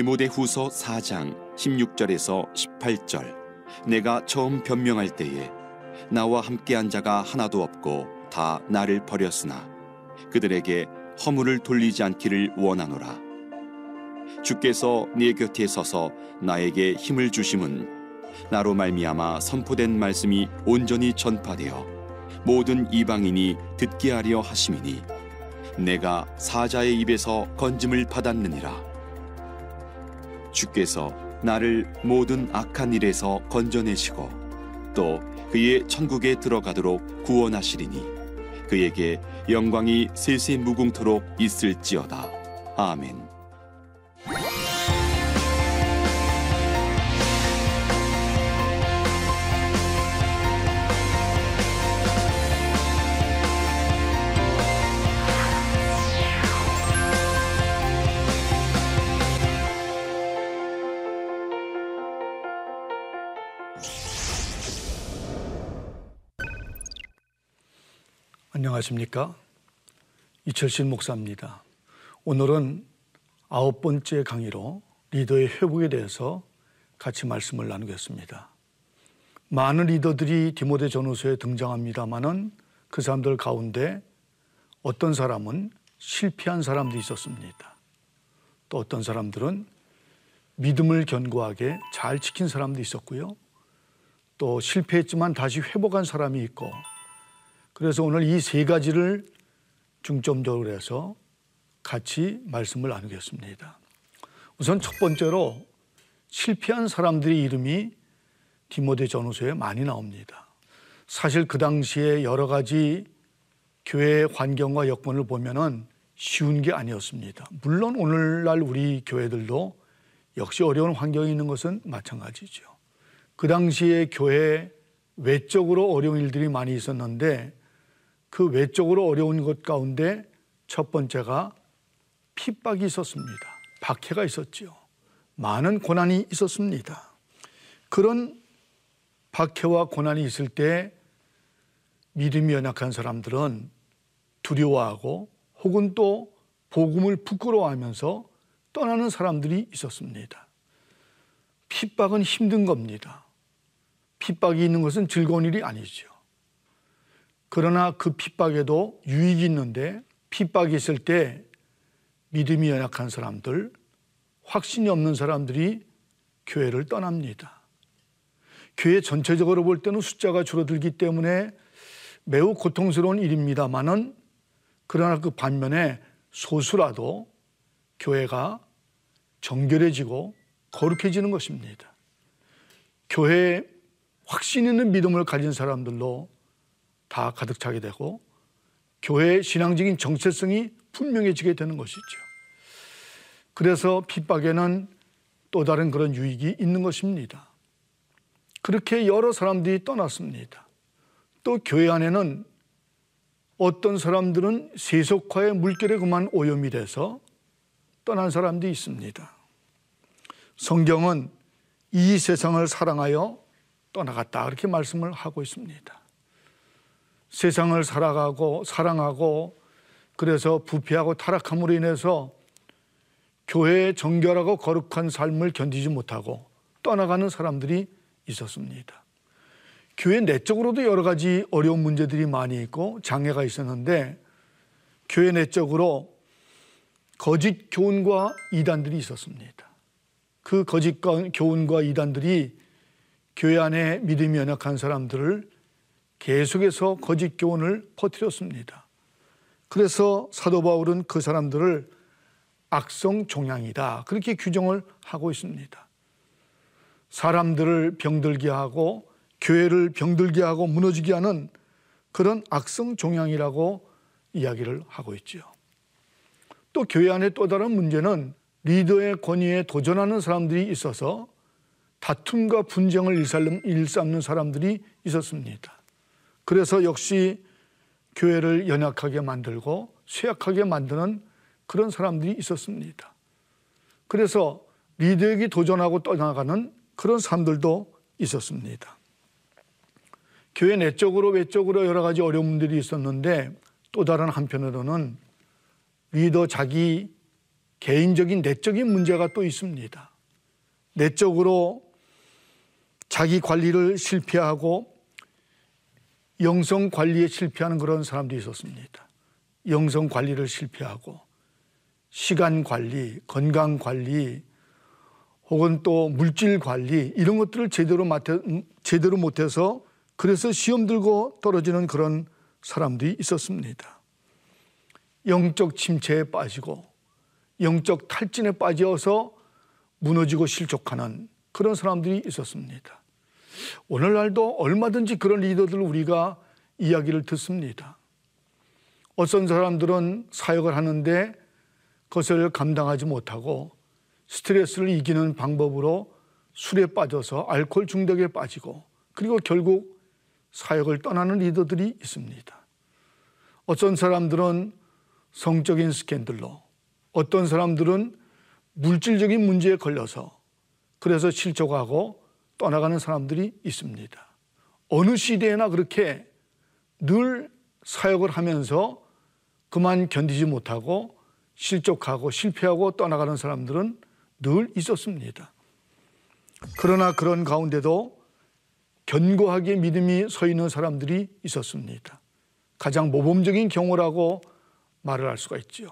디모데 후서 4장 16절에서 18절. 내가 처음 변명할 때에 나와 함께한 자가 하나도 없고 다 나를 버렸으나 그들에게 허물을 돌리지 않기를 원하노라. 주께서 네 곁에 서서 나에게 힘을 주심은 나로 말미암아 선포된 말씀이 온전히 전파되어 모든 이방인이 듣게 하려 하심이니 내가 사자의 입에서 건짐을 받았느니라 주께서 나를 모든 악한 일에서 건져내시고 또 그의 천국에 들어가도록 구원하시리니 그에게 영광이 세세 무궁토록 있을지어다 아멘. 안녕하십니까? 이철신 목사입니다. 오늘은 아홉 번째 강의로 리더의 회복에 대해서 같이 말씀을 나누겠습니다. 많은 리더들이 디모데 전후서에 등장합니다만은 그 사람들 가운데 어떤 사람은 실패한 사람도 있었습니다. 또 어떤 사람들은 믿음을 견고하게 잘 지킨 사람도 있었고요. 또 실패했지만 다시 회복한 사람이 있고 그래서 오늘 이 세 가지를 중점적으로 해서 같이 말씀을 나누겠습니다. 우선 첫 번째로 실패한 사람들의 이름이 디모데 전후서에 많이 나옵니다. 사실 그 당시에 여러 가지 교회 환경과 여건을 보면은 쉬운 게 아니었습니다. 물론 오늘날 우리 교회들도 역시 어려운 환경이 있는 것은 마찬가지죠. 그 당시에 교회 외적으로 어려운 일들이 많이 있었는데 그 외적으로 어려운 것 가운데 첫 번째가 핍박이 있었습니다. 박해가 있었지요. 많은 고난이 있었습니다. 그런 박해와 고난이 있을 때 믿음이 연약한 사람들은 두려워하고 혹은 또 복음을 부끄러워하면서 떠나는 사람들이 있었습니다. 핍박은 힘든 겁니다. 핍박이 있는 것은 즐거운 일이 아니죠. 그러나 그 핍박에도 유익이 있는데 핍박이 있을 때 믿음이 연약한 사람들, 확신이 없는 사람들이 교회를 떠납니다. 교회 전체적으로 볼 때는 숫자가 줄어들기 때문에 매우 고통스러운 일입니다만은 그러나 그 반면에 소수라도 교회가 정결해지고 거룩해지는 것입니다. 교회에 확신 있는 믿음을 가진 사람들로 다 가득 차게 되고 교회의 신앙적인 정체성이 분명해지게 되는 것이죠. 그래서 핍박에는 또 다른 그런 유익이 있는 것입니다. 그렇게 여러 사람들이 떠났습니다. 또 교회 안에는 어떤 사람들은 세속화의 물결에 그만 오염이 돼서 떠난 사람들이 있습니다. 성경은 이 세상을 사랑하여 떠나갔다. 그렇게 말씀을 하고 있습니다. 세상을 살아가고 사랑하고 그래서 부패하고 타락함으로 인해서 교회의 정결하고 거룩한 삶을 견디지 못하고 떠나가는 사람들이 있었습니다. 교회 내적으로도 여러 가지 어려운 문제들이 많이 있고 장애가 있었는데 교회 내적으로 거짓 교훈과 이단들이 있었습니다. 그 거짓 교훈과 이단들이 교회 안에 믿음이 연약한 사람들을 계속해서 거짓 교훈을 퍼뜨렸습니다. 그래서 사도 바울은 그 사람들을 악성 종양이다. 그렇게 규정을 하고 있습니다. 사람들을 병들게 하고 교회를 병들게 하고 무너지게 하는 그런 악성 종양이라고 이야기를 하고 있죠. 또 교회 안에 또 다른 문제는 리더의 권위에 도전하는 사람들이 있어서 다툼과 분쟁을 일삼는 사람들이 있었습니다. 그래서 역시 교회를 연약하게 만들고 쇠약하게 만드는 그런 사람들이 있었습니다. 그래서 리더에게 도전하고 떠나가는 그런 사람들도 있었습니다. 교회 내적으로 외적으로 여러 가지 어려움들이 있었는데 또 다른 한편으로는 리더 자기 개인적인 내적인 문제가 또 있습니다. 내적으로 자기 관리를 실패하고 영성 관리에 실패하는 그런 사람도 있었습니다. 영성 관리를 실패하고 시간 관리, 건강 관리, 혹은 또 물질 관리 이런 것들을 제대로 맡아, 제대로 못해서 그래서 시험 들고 떨어지는 그런 사람들이 있었습니다. 영적 침체에 빠지고 영적 탈진에 빠져서 무너지고 실족하는 그런 사람들이 있었습니다. 오늘날도 얼마든지 그런 리더들 우리가 이야기를 듣습니다. 어떤 사람들은 사역을 하는데 그것을 감당하지 못하고 스트레스를 이기는 방법으로 술에 빠져서 알코올 중독에 빠지고 그리고 결국 사역을 떠나는 리더들이 있습니다. 어떤 사람들은 성적인 스캔들로 어떤 사람들은 물질적인 문제에 걸려서 그래서 실족하고 떠나가는 사람들이 있습니다. 어느 시대에나 그렇게 늘 사역을 하면서 그만 견디지 못하고 실족하고 실패하고 떠나가는 사람들은 늘 있었습니다. 그러나 그런 가운데도 견고하게 믿음이 서 있는 사람들이 있었습니다. 가장 모범적인 경우라고 말을 할 수가 있지요.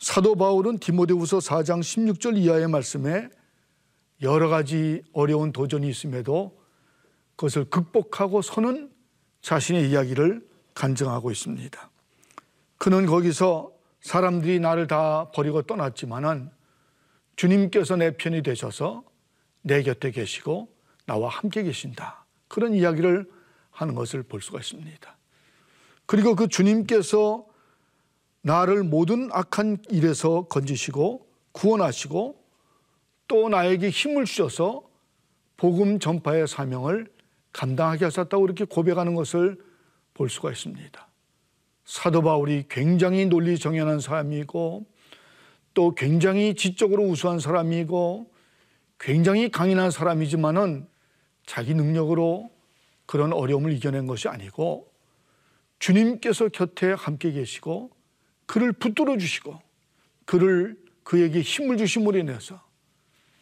사도 바울은 디모데후서 4장 16절 이하의 말씀에 여러 가지 어려운 도전이 있음에도 그것을 극복하고 서는 자신의 이야기를 간증하고 있습니다. 그는 거기서 사람들이 나를 다 버리고 떠났지만은 주님께서 내 편이 되셔서 내 곁에 계시고 나와 함께 계신다. 그런 이야기를 하는 것을 볼 수가 있습니다. 그리고 그 주님께서 나를 모든 악한 일에서 건지시고 구원하시고 또 나에게 힘을 주셔서 복음 전파의 사명을 감당하게 하셨다고 이렇게 고백하는 것을 볼 수가 있습니다. 사도 바울이 굉장히 논리 정연한 사람이고 또 굉장히 지적으로 우수한 사람이고 굉장히 강인한 사람이지만은 자기 능력으로 그런 어려움을 이겨낸 것이 아니고 주님께서 곁에 함께 계시고 그를 붙들어 주시고 그를 그에게 힘을 주심으로 인해서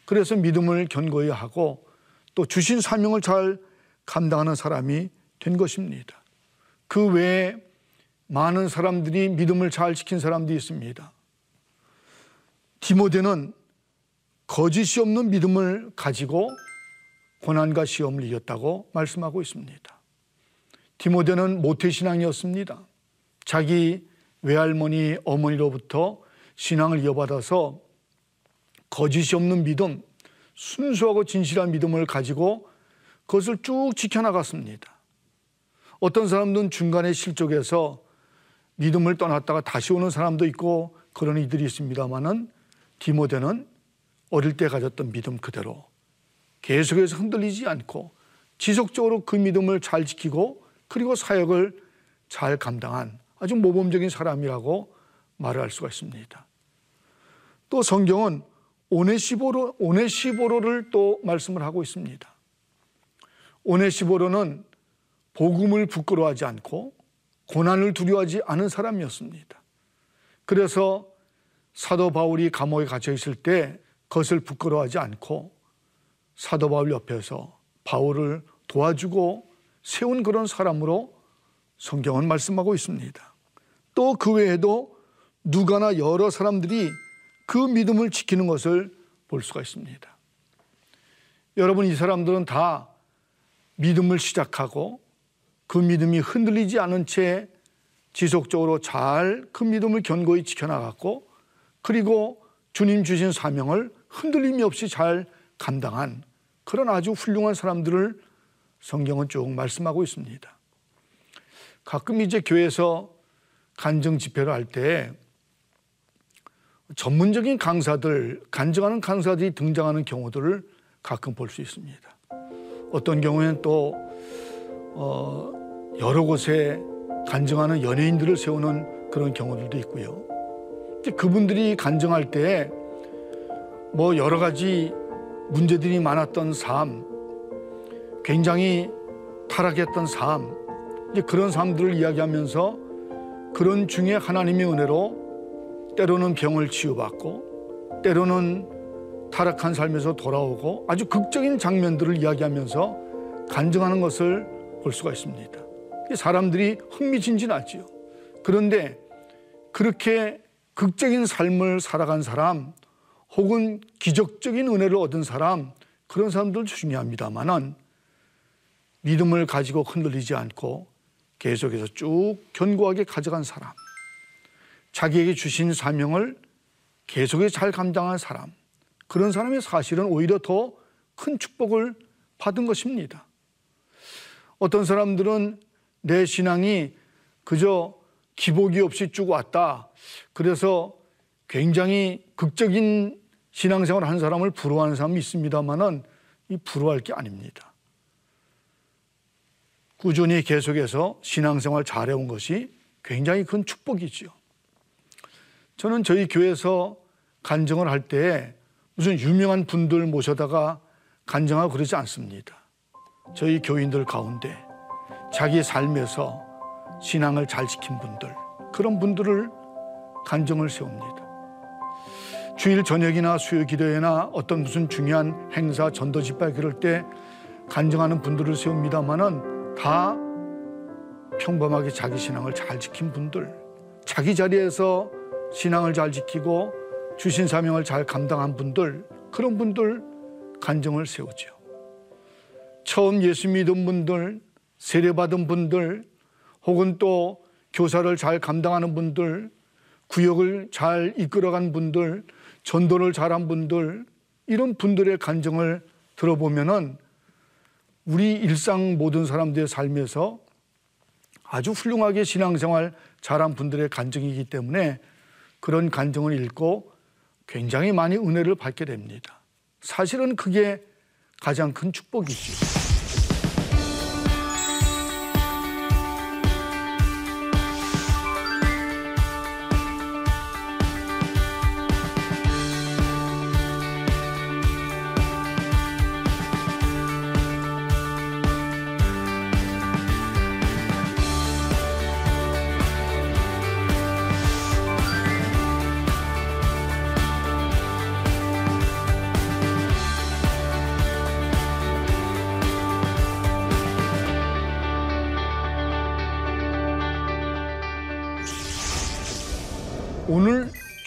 그래서 믿음을 견고히 하고 또 주신 사명을 잘 감당하는 사람이 된 것입니다. 그 외에 많은 사람들이 믿음을 잘 지킨 사람도 있습니다. 디모데는 거짓이 없는 믿음을 가지고 고난과 시험을 이겼다고 말씀하고 있습니다. 디모데는 모태신앙이었습니다. 자기 외할머니, 어머니로부터 신앙을 이어받아서 거짓이 없는 믿음, 순수하고 진실한 믿음을 가지고 그것을 쭉 지켜나갔습니다. 어떤 사람들은 중간에 실족해서 믿음을 떠났다가 다시 오는 사람도 있고 그런 이들이 있습니다만은 디모데는 어릴 때 가졌던 믿음 그대로 계속해서 흔들리지 않고 지속적으로 그 믿음을 잘 지키고 그리고 사역을 잘 감당한 아주 모범적인 사람이라고 말을 할 수가 있습니다. 또 성경은 오네시보로, 오네시보로를 또 말씀을 하고 있습니다. 오네시보로는 복음을 부끄러워하지 않고 고난을 두려워하지 않은 사람이었습니다. 그래서 사도 바울이 감옥에 갇혀 있을 때 그것을 부끄러워하지 않고 사도 바울 옆에서 바울을 도와주고 세운 그런 사람으로 성경은 말씀하고 있습니다. 또 그 외에도 누가나 여러 사람들이 그 믿음을 지키는 것을 볼 수가 있습니다. 여러분, 이 사람들은 다 믿음을 시작하고 그 믿음이 흔들리지 않은 채 지속적으로 잘 그 믿음을 견고히 지켜나갔고 그리고 주님 주신 사명을 흔들림이 없이 잘 감당한 그런 아주 훌륭한 사람들을 성경은 쭉 말씀하고 있습니다. 가끔 이제 교회에서 간증 집회를 할 때 전문적인 강사들, 간증하는 강사들이 등장하는 경우들을 가끔 볼 수 있습니다. 어떤 경우에는 또, 어, 여러 곳에 간증하는 연예인들을 세우는 그런 경우들도 있고요. 그분들이 간증할 때뭐 여러 가지 문제들이 많았던 삶, 굉장히 타락했던 삶, 그런 삶들을 이야기하면서 그런 중에 하나님의 은혜로 때로는 병을 치유받고 때로는 타락한 삶에서 돌아오고 아주 극적인 장면들을 이야기하면서 간증하는 것을 볼 수가 있습니다. 사람들이 흥미진진하지요. 그런데 그렇게 극적인 삶을 살아간 사람 혹은 기적적인 은혜를 얻은 사람 그런 사람들 중요합니다만은 믿음을 가지고 흔들리지 않고 계속해서 쭉 견고하게 가져간 사람 자기에게 주신 사명을 계속해서 잘 감당한 사람 그런 사람이 사실은 오히려 더 큰 축복을 받은 것입니다. 어떤 사람들은 내 신앙이 그저 기복이 없이 쭉 왔다. 그래서 굉장히 극적인 신앙생활을 한 사람을 부러워하는 사람이 있습니다만은 이 부러워할 게 아닙니다. 꾸준히 계속해서 신앙생활 잘해온 것이 굉장히 큰 축복이지요. 저는 저희 교회에서 간증을 할때 무슨 유명한 분들 모셔다가 간증하고 그러지 않습니다. 저희 교인들 가운데 자기 삶에서 신앙을 잘 지킨 분들, 그런 분들을 간증을 세웁니다. 주일 저녁이나 수요 기도회나 어떤 무슨 중요한 행사, 전도 집회 그럴 때 간증하는 분들을 세웁니다만은 다 평범하게 자기 신앙을 잘 지킨 분들, 자기 자리에서 신앙을 잘 지키고 주신 사명을 잘 감당한 분들, 그런 분들 간증을 세우죠. 처음 예수 믿은 분들, 세례받은 분들, 혹은 또 교사를 잘 감당하는 분들, 구역을 잘 이끌어간 분들, 전도를 잘한 분들, 이런 분들의 간증을 들어보면은 우리 일상 모든 사람들의 삶에서 아주 훌륭하게 신앙생활 잘한 분들의 간증이기 때문에 그런 간증을 읽고 굉장히 많이 은혜를 받게 됩니다. 사실은 그게 가장 큰 축복이죠.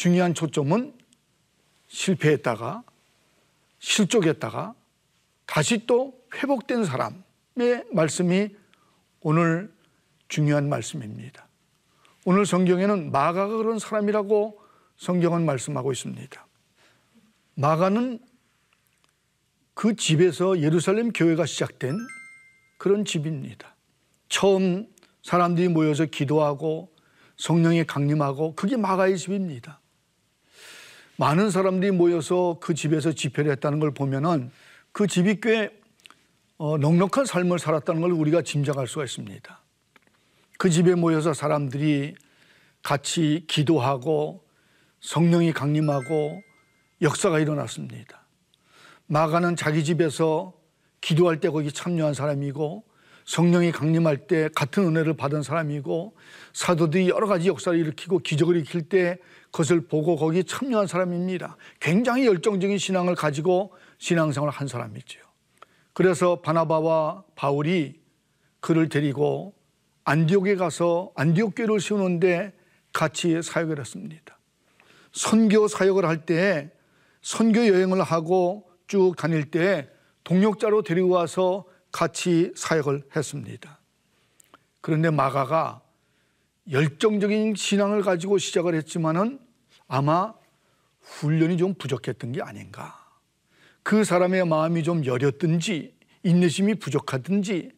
중요한 초점은 실패했다가 실족했다가 다시 또 회복된 사람의 말씀이 오늘 중요한 말씀입니다. 오늘 성경에는 마가가 그런 사람이라고 성경은 말씀하고 있습니다. 마가는 그 집에서 예루살렘 교회가 시작된 그런 집입니다. 처음 사람들이 모여서 기도하고 성령이 강림하고 그게 마가의 집입니다. 많은 사람들이 모여서 그 집에서 집회를 했다는 걸 보면은 그 집이 꽤 어, 넉넉한 삶을 살았다는 걸 우리가 짐작할 수가 있습니다. 그 집에 모여서 사람들이 같이 기도하고 성령이 강림하고 역사가 일어났습니다. 마가는 자기 집에서 기도할 때 거기 참여한 사람이고 성령이 강림할 때 같은 은혜를 받은 사람이고 사도들이 여러 가지 역사를 일으키고 기적을 일으킬 때 그것을 보고 거기 참여한 사람입니다. 굉장히 열정적인 신앙을 가지고 신앙생활을 한 사람이죠. 그래서 바나바와 바울이 그를 데리고 안디옥에 가서 안디옥 교를 세우는데 같이 사역을 했습니다. 선교 사역을 할때 선교 여행을 하고 쭉 다닐 때 동역자로 데리고 와서 같이 사역을 했습니다. 그런데 마가가 열정적인 신앙을 가지고 시작을 했지만은 아마 훈련이 좀 부족했던 게 아닌가. 그 사람의 마음이 좀 여렸든지 인내심이 부족하든지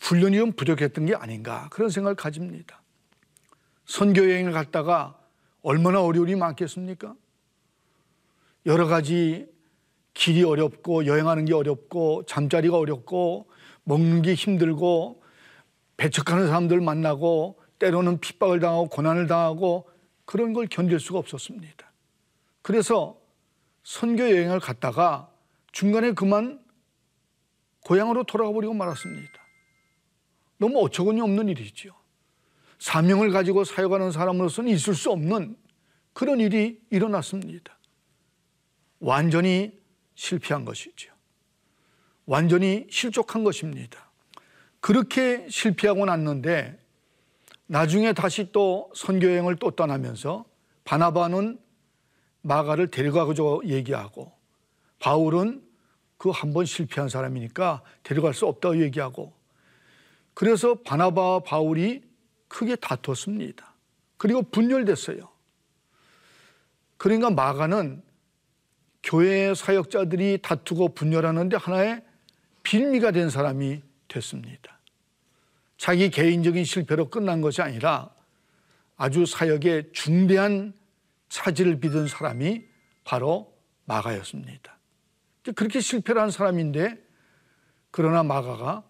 훈련이 좀 부족했던 게 아닌가 그런 생각을 가집니다. 선교 여행을 갔다가 얼마나 어려움이 많겠습니까? 여러 가지 길이 어렵고 여행하는 게 어렵고 잠자리가 어렵고 먹는 게 힘들고 배척하는 사람들 만나고 때로는 핍박을 당하고 고난을 당하고 그런 걸 견딜 수가 없었습니다. 그래서 선교 여행을 갔다가 중간에 그만 고향으로 돌아가 버리고 말았습니다. 너무 어처구니 없는 일이죠. 사명을 가지고 사역하는 사람으로서는 있을 수 없는 그런 일이 일어났습니다. 완전히 실패한 것이죠. 완전히 실족한 것입니다. 그렇게 실패하고 났는데 나중에 다시 또 선교여행을 또 떠나면서 바나바는 마가를 데려가고 얘기하고 바울은 그 한 번 실패한 사람이니까 데려갈 수 없다고 얘기하고 그래서 바나바와 바울이 크게 다퉜습니다. 그리고 분열됐어요. 그러니까 마가는 교회 사역자들이 다투고 분열하는데 하나의 빌미가 된 사람이 됐습니다. 자기 개인적인 실패로 끝난 것이 아니라 아주 사역에 중대한 차질을 빚은 사람이 바로 마가였습니다. 그렇게 실패를 한 사람인데 그러나 마가가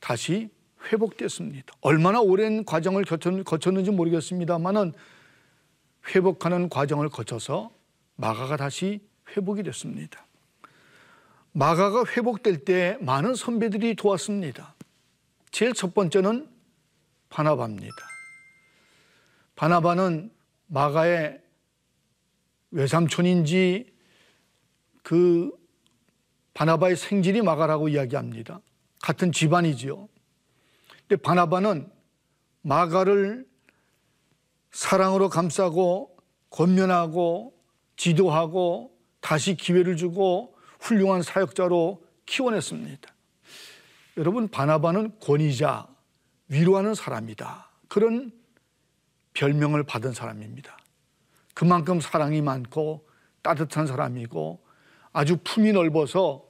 다시 회복됐습니다. 얼마나 오랜 과정을 거쳤는지 모르겠습니다만은 회복하는 과정을 거쳐서 마가가 다시 회복이 됐습니다. 마가가 회복될 때 많은 선배들이 도왔습니다. 제일 첫 번째는 바나바입니다. 바나바는 마가의 외삼촌인지 그 바나바의 생질이 마가라고 이야기합니다. 같은 집안이지요. 근데 바나바는 마가를 사랑으로 감싸고 권면하고 지도하고 다시 기회를 주고 훌륭한 사역자로 키워냈습니다. 여러분 바나바는 권위자, 위로하는 사람이다. 그런 별명을 받은 사람입니다. 그만큼 사랑이 많고 따뜻한 사람이고 아주 품이 넓어서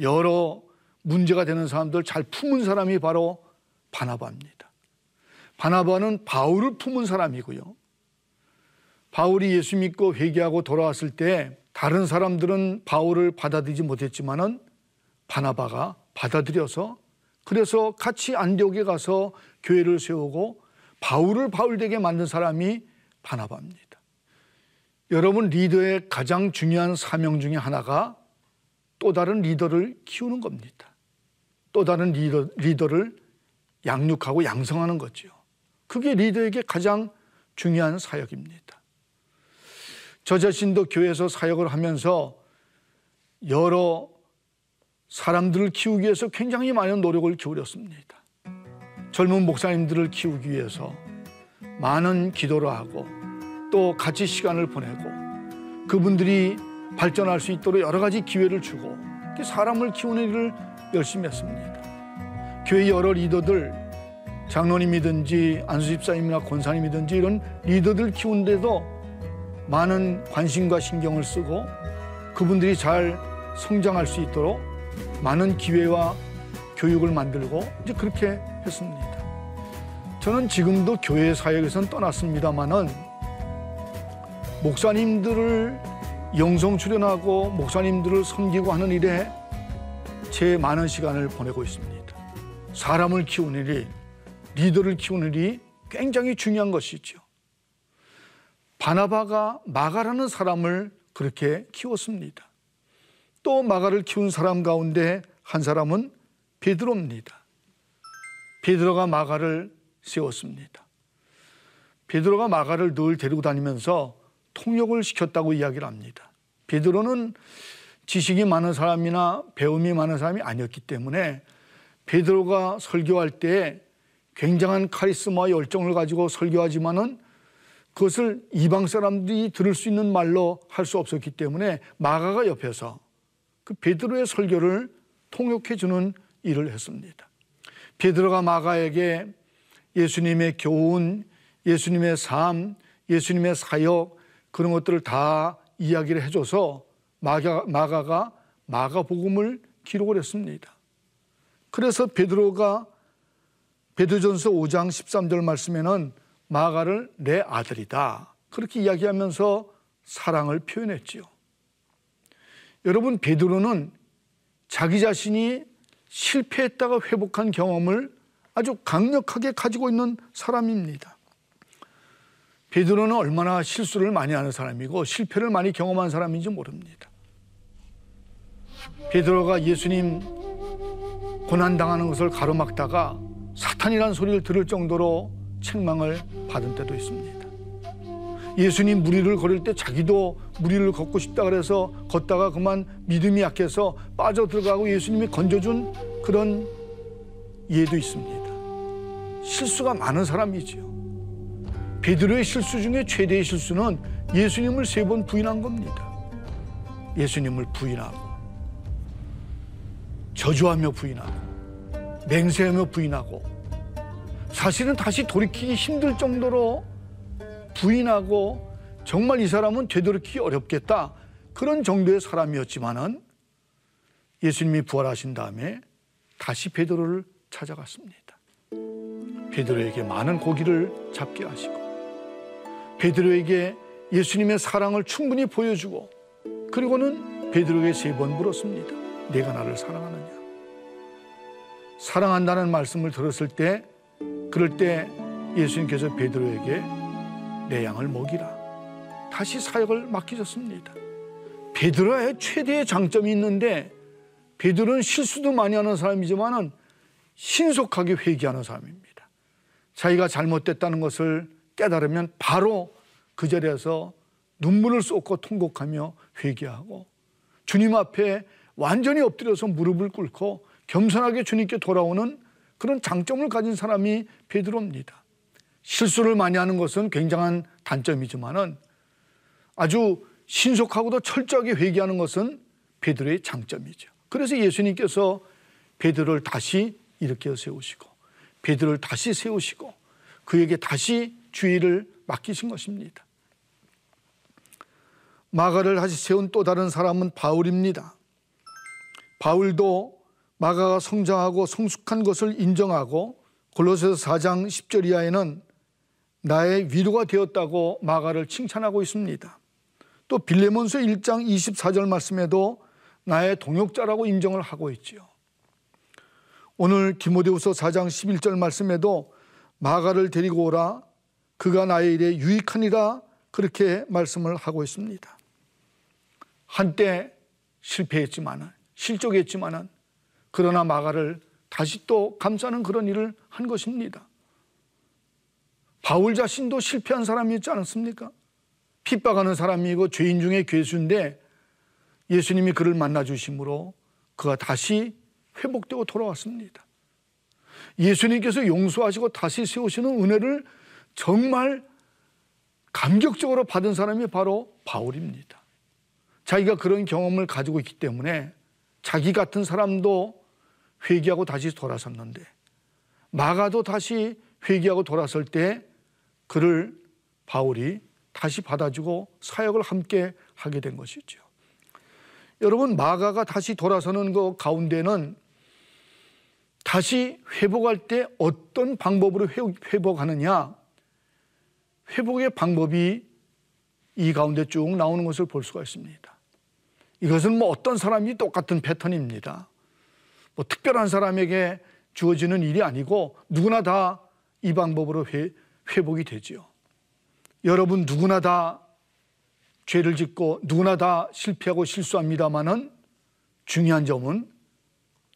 여러 문제가 되는 사람들 잘 품은 사람이 바로 바나바입니다. 바나바는 바울을 품은 사람이고요. 바울이 예수 믿고 회개하고 돌아왔을 때 다른 사람들은 바울을 받아들이지 못했지만은 바나바가 받아들여서 그래서 같이 안디옥에 가서 교회를 세우고 바울을 바울되게 만든 사람이 바나바입니다. 여러분 리더의 가장 중요한 사명 중에 하나가 또 다른 리더를 키우는 겁니다. 또 다른 리더, 리더를 양육하고 양성하는 거죠. 그게 리더에게 가장 중요한 사역입니다. 저 자신도 교회에서 사역을 하면서 여러 사람들을 키우기 위해서 굉장히 많은 노력을 기울였습니다. 젊은 목사님들을 키우기 위해서 많은 기도를 하고 또 같이 시간을 보내고 그분들이 발전할 수 있도록 여러 가지 기회를 주고 사람을 키우는 일을 열심히 했습니다. 교회 여러 리더들 장로님이든지 안수집사님이나 권사님이든지 이런 리더들 키우는데도 많은 관심과 신경을 쓰고 그분들이 잘 성장할 수 있도록 많은 기회와 교육을 만들고 이제 그렇게 했습니다. 저는 지금도 교회 사역에선 떠났습니다만은 목사님들을 영성 출연하고 목사님들을 섬기고 하는 일에 제 많은 시간을 보내고 있습니다. 사람을 키우는 일이 리더를 키우는 일이 굉장히 중요한 것이죠. 바나바가 마가라는 사람을 그렇게 키웠습니다. 또 마가를 키운 사람 가운데 한 사람은 베드로입니다. 베드로가 마가를 세웠습니다. 베드로가 마가를 늘 데리고 다니면서 통역을 시켰다고 이야기를 합니다. 베드로는 지식이 많은 사람이나 배움이 많은 사람이 아니었기 때문에 베드로가 설교할 때 굉장한 카리스마와 열정을 가지고 설교하지만은 그것을 이방 사람들이 들을 수 있는 말로 할 수 없었기 때문에 마가가 옆에서 그 베드로의 설교를 통역해 주는 일을 했습니다. 베드로가 마가에게 예수님의 교훈, 예수님의 삶, 예수님의 사역 그런 것들을 다 이야기를 해줘서 마가, 마가가 마가복음을 기록을 했습니다. 그래서 베드로가 베드전서 5장 13절 말씀에는 마가를 내 아들이다. 그렇게 이야기하면서 사랑을 표현했지요. 여러분 베드로는 자기 자신이 실패했다가 회복한 경험을 아주 강력하게 가지고 있는 사람입니다. 베드로는 얼마나 실수를 많이 하는 사람이고 실패를 많이 경험한 사람인지 모릅니다. 베드로가 예수님 고난당하는 것을 가로막다가 사탄이란 소리를 들을 정도로 책망을 받은 때도 있습니다. 예수님 무리를 걸을 때 자기도 무리를 걷고 싶다 그래서 걷다가 그만 믿음이 약해서 빠져 들어가고 예수님이 건져준 그런 예도 있습니다. 실수가 많은 사람이지요. 베드로의 실수 중에 최대의 실수는 예수님을 세 번 부인한 겁니다. 예수님을 부인하고 저주하며 부인하고 맹세하며 부인하고 사실은 다시 돌이키기 힘들 정도로 부인하고 정말 이 사람은 되돌이키기 어렵겠다 그런 정도의 사람이었지만은 예수님이 부활하신 다음에 다시 베드로를 찾아갔습니다. 베드로에게 많은 고기를 잡게 하시고 베드로에게 예수님의 사랑을 충분히 보여주고 그리고는 베드로에게 세 번 물었습니다. 내가 나를 사랑하느냐? 사랑한다는 말씀을 들었을 때 그럴 때 예수님께서 베드로에게 내 양을 먹이라. 다시 사역을 맡기셨습니다. 베드로의 최대의 장점이 있는데 베드로는 실수도 많이 하는 사람이지만은 신속하게 회개하는 사람입니다. 자기가 잘못됐다는 것을 깨달으면 바로 그 자리에서 눈물을 쏟고 통곡하며 회개하고 주님 앞에 완전히 엎드려서 무릎을 꿇고 겸손하게 주님께 돌아오는 그런 장점을 가진 사람이 베드로입니다. 실수를 많이 하는 것은 굉장한 단점이지만은 아주 신속하고도 철저하게 회개하는 것은 베드로의 장점이죠. 그래서 예수님께서 베드로를 다시 일으켜 세우시고 베드로를 다시 세우시고 그에게 다시 주의를 맡기신 것입니다. 마가를 다시 세운 또 다른 사람은 바울입니다. 바울도 마가가 성장하고 성숙한 것을 인정하고 골로새서 4장 10절 이하에는 나의 위로가 되었다고 마가를 칭찬하고 있습니다. 또 빌레몬서 1장 24절 말씀에도 나의 동역자라고 인정을 하고 있지요. 오늘 디모데후서 4장 11절 말씀에도 마가를 데리고 오라 그가 나의 일에 유익하니라 그렇게 말씀을 하고 있습니다. 한때 실패했지만은 실족했지만은 그러나 마가를 다시 또 감싸는 그런 일을 한 것입니다. 바울 자신도 실패한 사람이었지 않았습니까? 핍박하는 사람이고 죄인 중에 괴수인데 예수님이 그를 만나 주심으로 그가 다시 회복되고 돌아왔습니다. 예수님께서 용서하시고 다시 세우시는 은혜를 정말 감격적으로 받은 사람이 바로 바울입니다. 자기가 그런 경험을 가지고 있기 때문에 자기 같은 사람도 회개하고 다시 돌아섰는데 마가도 다시 회개하고 돌아설 때 그를 바울이 다시 받아주고 사역을 함께 하게 된 것이죠. 여러분 마가가 다시 돌아서는 그 가운데는 다시 회복할 때 어떤 방법으로 회복하느냐 회복의 방법이 이 가운데 쭉 나오는 것을 볼 수가 있습니다. 이것은 뭐 어떤 사람이 똑같은 패턴입니다. 뭐 특별한 사람에게 주어지는 일이 아니고 누구나 다 이 방법으로 회, 회복이 되지요. 여러분 누구나 다 죄를 짓고 누구나 다 실패하고 실수합니다만은 중요한 점은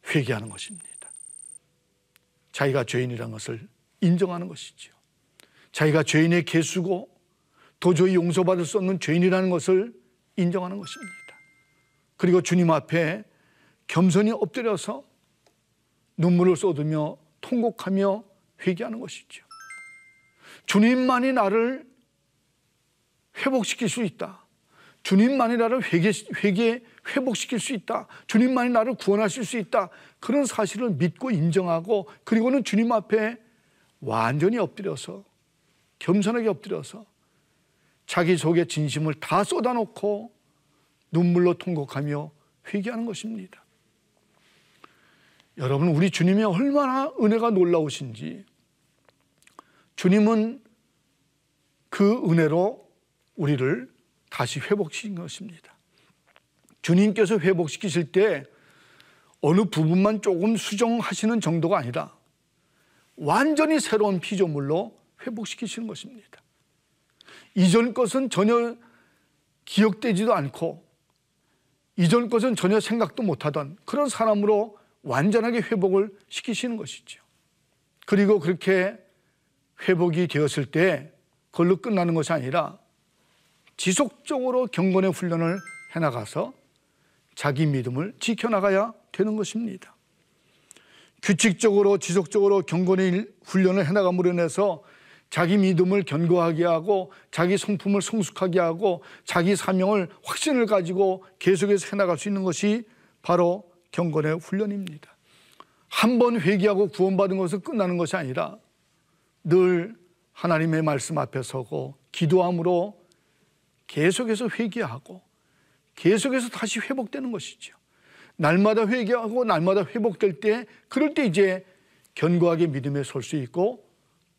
회개하는 것입니다. 자기가 죄인이라는 것을 인정하는 것이죠. 자기가 죄인의 개수고 도저히 용서받을 수 없는 죄인이라는 것을 인정하는 것입니다. 그리고 주님 앞에 겸손히 엎드려서 눈물을 쏟으며 통곡하며 회개하는 것이죠. 주님만이 나를 회복시킬 수 있다. 주님만이 나를 회개, 회개, 회복시킬 수 있다. 주님만이 나를 구원하실 수 있다. 그런 사실을 믿고 인정하고 그리고는 주님 앞에 완전히 엎드려서 겸손하게 엎드려서 자기 속의 진심을 다 쏟아놓고 눈물로 통곡하며 회개하는 것입니다. 여러분, 우리 주님이 얼마나 은혜가 놀라우신지 주님은 그 은혜로 우리를 다시 회복시킨 것입니다. 주님께서 회복시키실 때 어느 부분만 조금 수정하시는 정도가 아니라 완전히 새로운 피조물로 회복시키시는 것입니다. 이전 것은 전혀 기억되지도 않고 이전 것은 전혀 생각도 못하던 그런 사람으로 완전하게 회복을 시키시는 것이죠. 그리고 그렇게 회복이 되었을 때 그걸로 끝나는 것이 아니라 지속적으로 경건의 훈련을 해나가서 자기 믿음을 지켜나가야 되는 것입니다. 규칙적으로 지속적으로 경건의 훈련을 해나감으로 인해서 자기 믿음을 견고하게 하고 자기 성품을 성숙하게 하고 자기 사명을 확신을 가지고 계속해서 해나갈 수 있는 것이 바로 경건의 훈련입니다. 한 번 회개하고 구원받은 것은 끝나는 것이 아니라 늘 하나님의 말씀 앞에 서고 기도함으로 계속해서 회개하고 계속해서 다시 회복되는 것이죠. 날마다 회개하고 날마다 회복될 때 그럴 때 이제 견고하게 믿음에 설 수 있고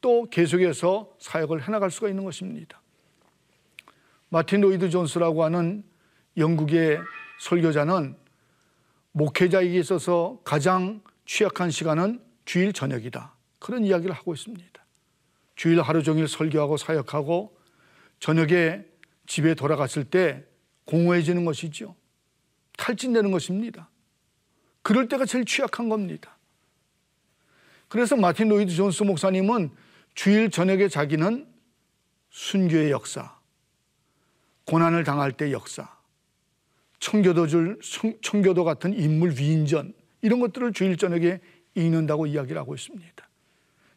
또 계속해서 사역을 해나갈 수가 있는 것입니다. 마틴 로이드 존스라고 하는 영국의 설교자는 목회자에게 있어서 가장 취약한 시간은 주일 저녁이다. 그런 이야기를 하고 있습니다. 주일 하루 종일 설교하고 사역하고 저녁에 집에 돌아갔을 때 공허해지는 것이죠. 탈진되는 것입니다. 그럴 때가 제일 취약한 겁니다. 그래서 마틴 로이드 존스 목사님은 주일 저녁에 자기는 순교의 역사, 고난을 당할 때 역사, 청교도 줄 청교도 같은 인물 위인전 이런 것들을 주일 저녁에 읽는다고 이야기를 하고 있습니다.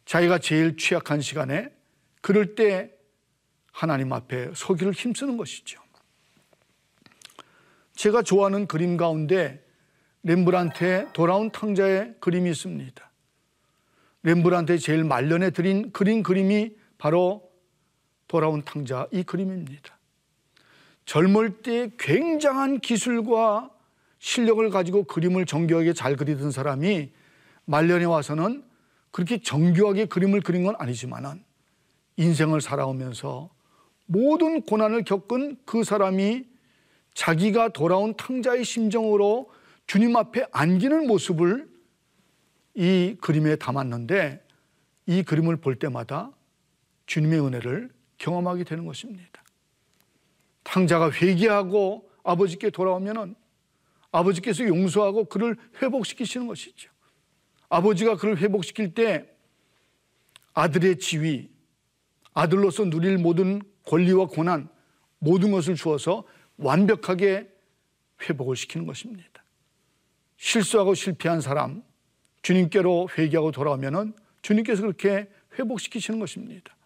자기가 제일 취약한 시간에 그럴 때 하나님 앞에 서기를 힘쓰는 것이죠. 제가 좋아하는 그림 가운데 렘브란트의 돌아온 탕자의 그림이 있습니다. 렘브란트의 제일 말년에 드린 그린 그림이 바로 돌아온 탕자 이 그림입니다. 젊을 때 굉장한 기술과 실력을 가지고 그림을 정교하게 잘 그리던 사람이 말년에 와서는 그렇게 정교하게 그림을 그린 건 아니지만은 인생을 살아오면서 모든 고난을 겪은 그 사람이 자기가 돌아온 탕자의 심정으로 주님 앞에 안기는 모습을 이 그림에 담았는데 이 그림을 볼 때마다 주님의 은혜를 경험하게 되는 것입니다. 탕자가 회개하고 아버지께 돌아오면은 아버지께서 용서하고 그를 회복시키시는 것이죠. 아버지가 그를 회복시킬 때 아들의 지위, 아들로서 누릴 모든 권리와 고난, 모든 것을 주어서 완벽하게 회복을 시키는 것입니다. 실수하고 실패한 사람, 주님께로 회개하고 돌아오면 주님께서 그렇게 회복시키시는 것입니다.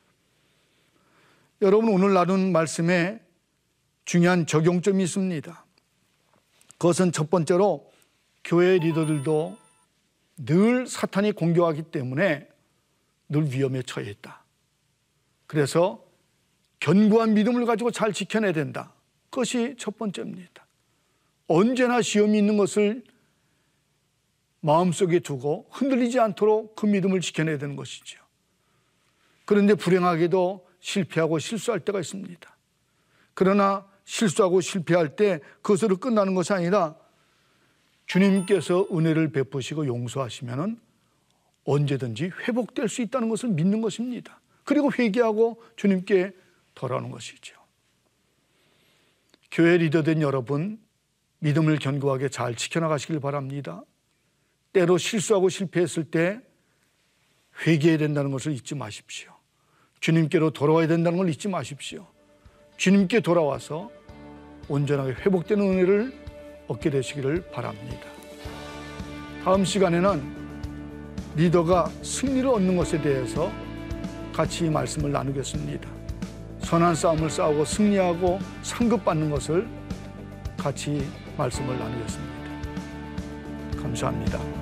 여러분, 오늘 나눈 말씀에 중요한 적용점이 있습니다. 그것은 첫 번째로 교회 리더들도 늘 사탄이 공격하기 때문에 늘 위험에 처해 있다. 그래서 견고한 믿음을 가지고 잘 지켜내야 된다. 그것이 첫 번째입니다. 언제나 시험이 있는 것을 마음속에 두고 흔들리지 않도록 그 믿음을 지켜내야 되는 것이죠. 그런데 불행하게도 실패하고 실수할 때가 있습니다. 그러나 실수하고 실패할 때 그것으로 끝나는 것이 아니라 주님께서 은혜를 베푸시고 용서하시면 언제든지 회복될 수 있다는 것을 믿는 것입니다. 그리고 회개하고 주님께 돌아오는 것이죠. 교회 리더된 여러분, 믿음을 견고하게 잘 지켜나가시길 바랍니다. 때로 실수하고 실패했을 때 회개해야 된다는 것을 잊지 마십시오. 주님께로 돌아와야 된다는 걸 잊지 마십시오. 주님께 돌아와서 온전하게 회복되는 은혜를 얻게 되시기를 바랍니다. 다음 시간에는 리더가 승리를 얻는 것에 대해서 같이 말씀을 나누겠습니다. 선한 싸움을 싸우고 승리하고 상급받는 것을 같이 말씀을 나누겠습니다. 감사합니다.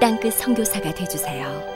땅끝 선교사가 되주세요.